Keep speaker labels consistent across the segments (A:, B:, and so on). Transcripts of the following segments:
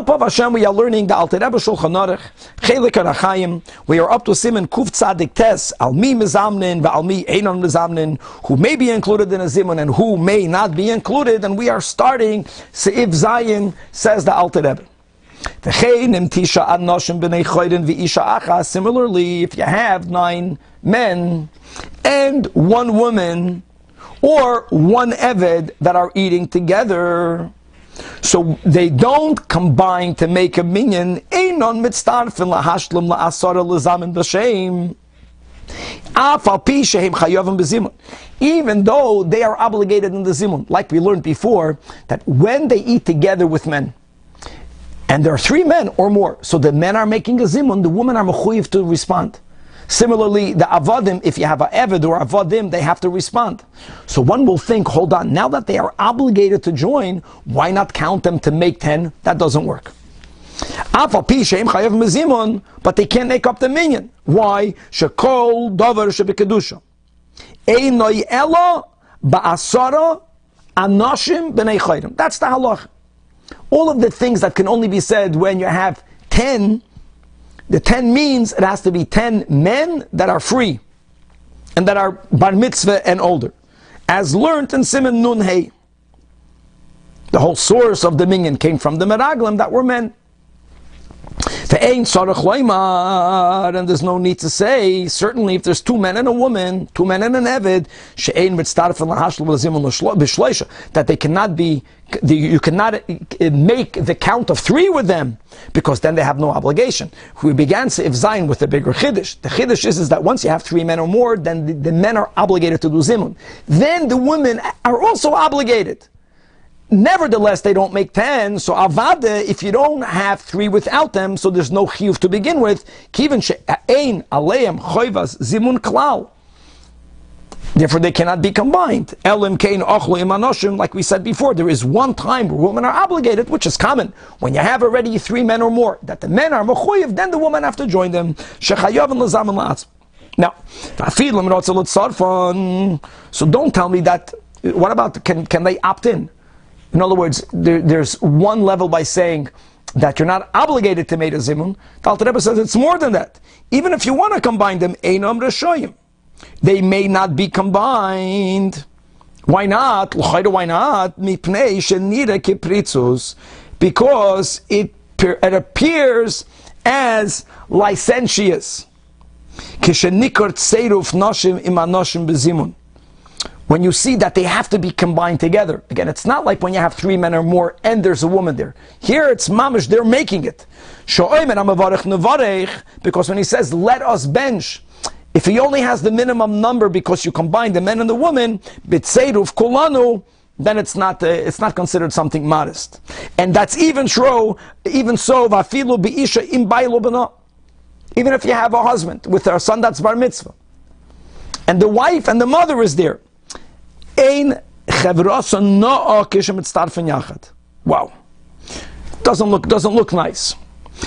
A: Talpa Hashem, we are learning the Alter Rebbe Shulchan Aruch, Chelik. We are up to Simon Kuf Tzadik Tes, Al Mi Mizamnin, Al Mi Einon Mizamnin, who may be included in a Zimun and who may not be included. And we are starting Seif Zayin, says the Alter Rebbe. Similarly, if you have nine men and one woman or one Eved that are eating together, so they don't combine to make a minyan. Einon mitztarfin lahashlam la'asara lezamin b'shem. Even though they are obligated in the zimun, like we learned before, that when they eat together with men, and there are three men or more, so the men are making a zimun, the women are mechuyev to respond. Similarly, the avadim, if you have a evid or avadim, they have to respond. So one will think, hold on, now that they are obligated to join, why not count them to make ten? That doesn't work. But they can't make up the minyan. Why? Shekol davar shebekedusha. Einoi elo ba'asara anoshim b'nei. That's the halach. All of the things that can only be said when you have ten the 10 means it has to be 10 men that are free and that are bar mitzvah and older. As learned in Simon Nun Hey. The whole source of the came from the Meraglim that were men. And there's no need to say, certainly if there's two men and a woman, two men and an Evid, that they cannot be, you cannot make the count of three with them, because then they have no obligation. We began Seif Zayin with the bigger Chiddush. The Chiddush is, is that once you have three men or more, then the, the men are obligated to do Zimun. Then the women are also obligated. Nevertheless, they don't make ten. So avada, if you don't have three without them, so there's no chiyuv to begin with. Kivin she'ain aleim choivas zimun klal. Therefore, they cannot be combined. Elim kain ochlu imanoshim, like we said before, there is one time where women are obligated, which is common. When you have already three men or more, that the men are mechuyev, then the women have to join them. Shechayav and lazam and Now, so don't tell me that. What about can can they opt in? In other words, there, there's one level by saying that you're not obligated to make a zimun. The Alter Rebbe says it's more than that. Even if you want to combine them, einam reshoyim, they may not be combined. Why not? Why not? Because it, it appears as licentious. Kishenikort seiruf noshim imanoshim bezimun when you see that they have to be combined together. Again, it's not like when you have three men or more and there's a woman there. Here it's mamish, they're making it. Because when he says, let us bench, if he only has the minimum number because you combine the men and the woman, kulanu, then it's not uh, it's not considered something modest, and that's even true. Even so, vafilu biisha im Even if you have a husband with a son that's bar mitzvah, and the wife and the mother is there, Ein kishem. Wow. Doesn't look, doesn't look nice.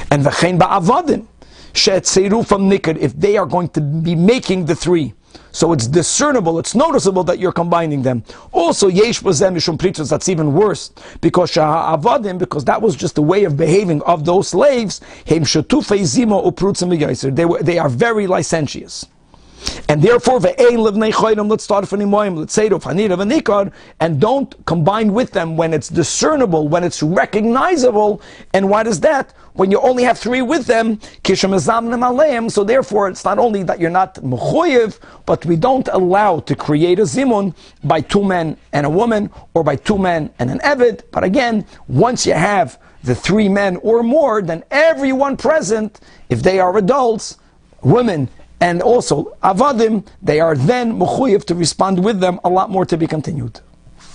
A: And v'chein ba'avadim, she'etzeru from nikad, if they are going to be making the three, so it's discernible, it's noticeable that you're combining them. Also, yesh bazem mishum pritzos, that's even worse, because sha'avadim, because that was just the way of behaving of those slaves, shetufei zimo they, they are very licentious. And therefore, let's start from Imoim, let's say to and don't combine with them when it's discernible, when it's recognizable. And why does that? When you only have three with them, so therefore it's not only that you're not mechoyev, but we don't allow to create a zimun by two men and a woman, or by two men and an evid. But again, once you have the three men or more, then everyone present, if they are adults, women and also avadim, they are then mechuyev to respond with them. A lot more to be continued.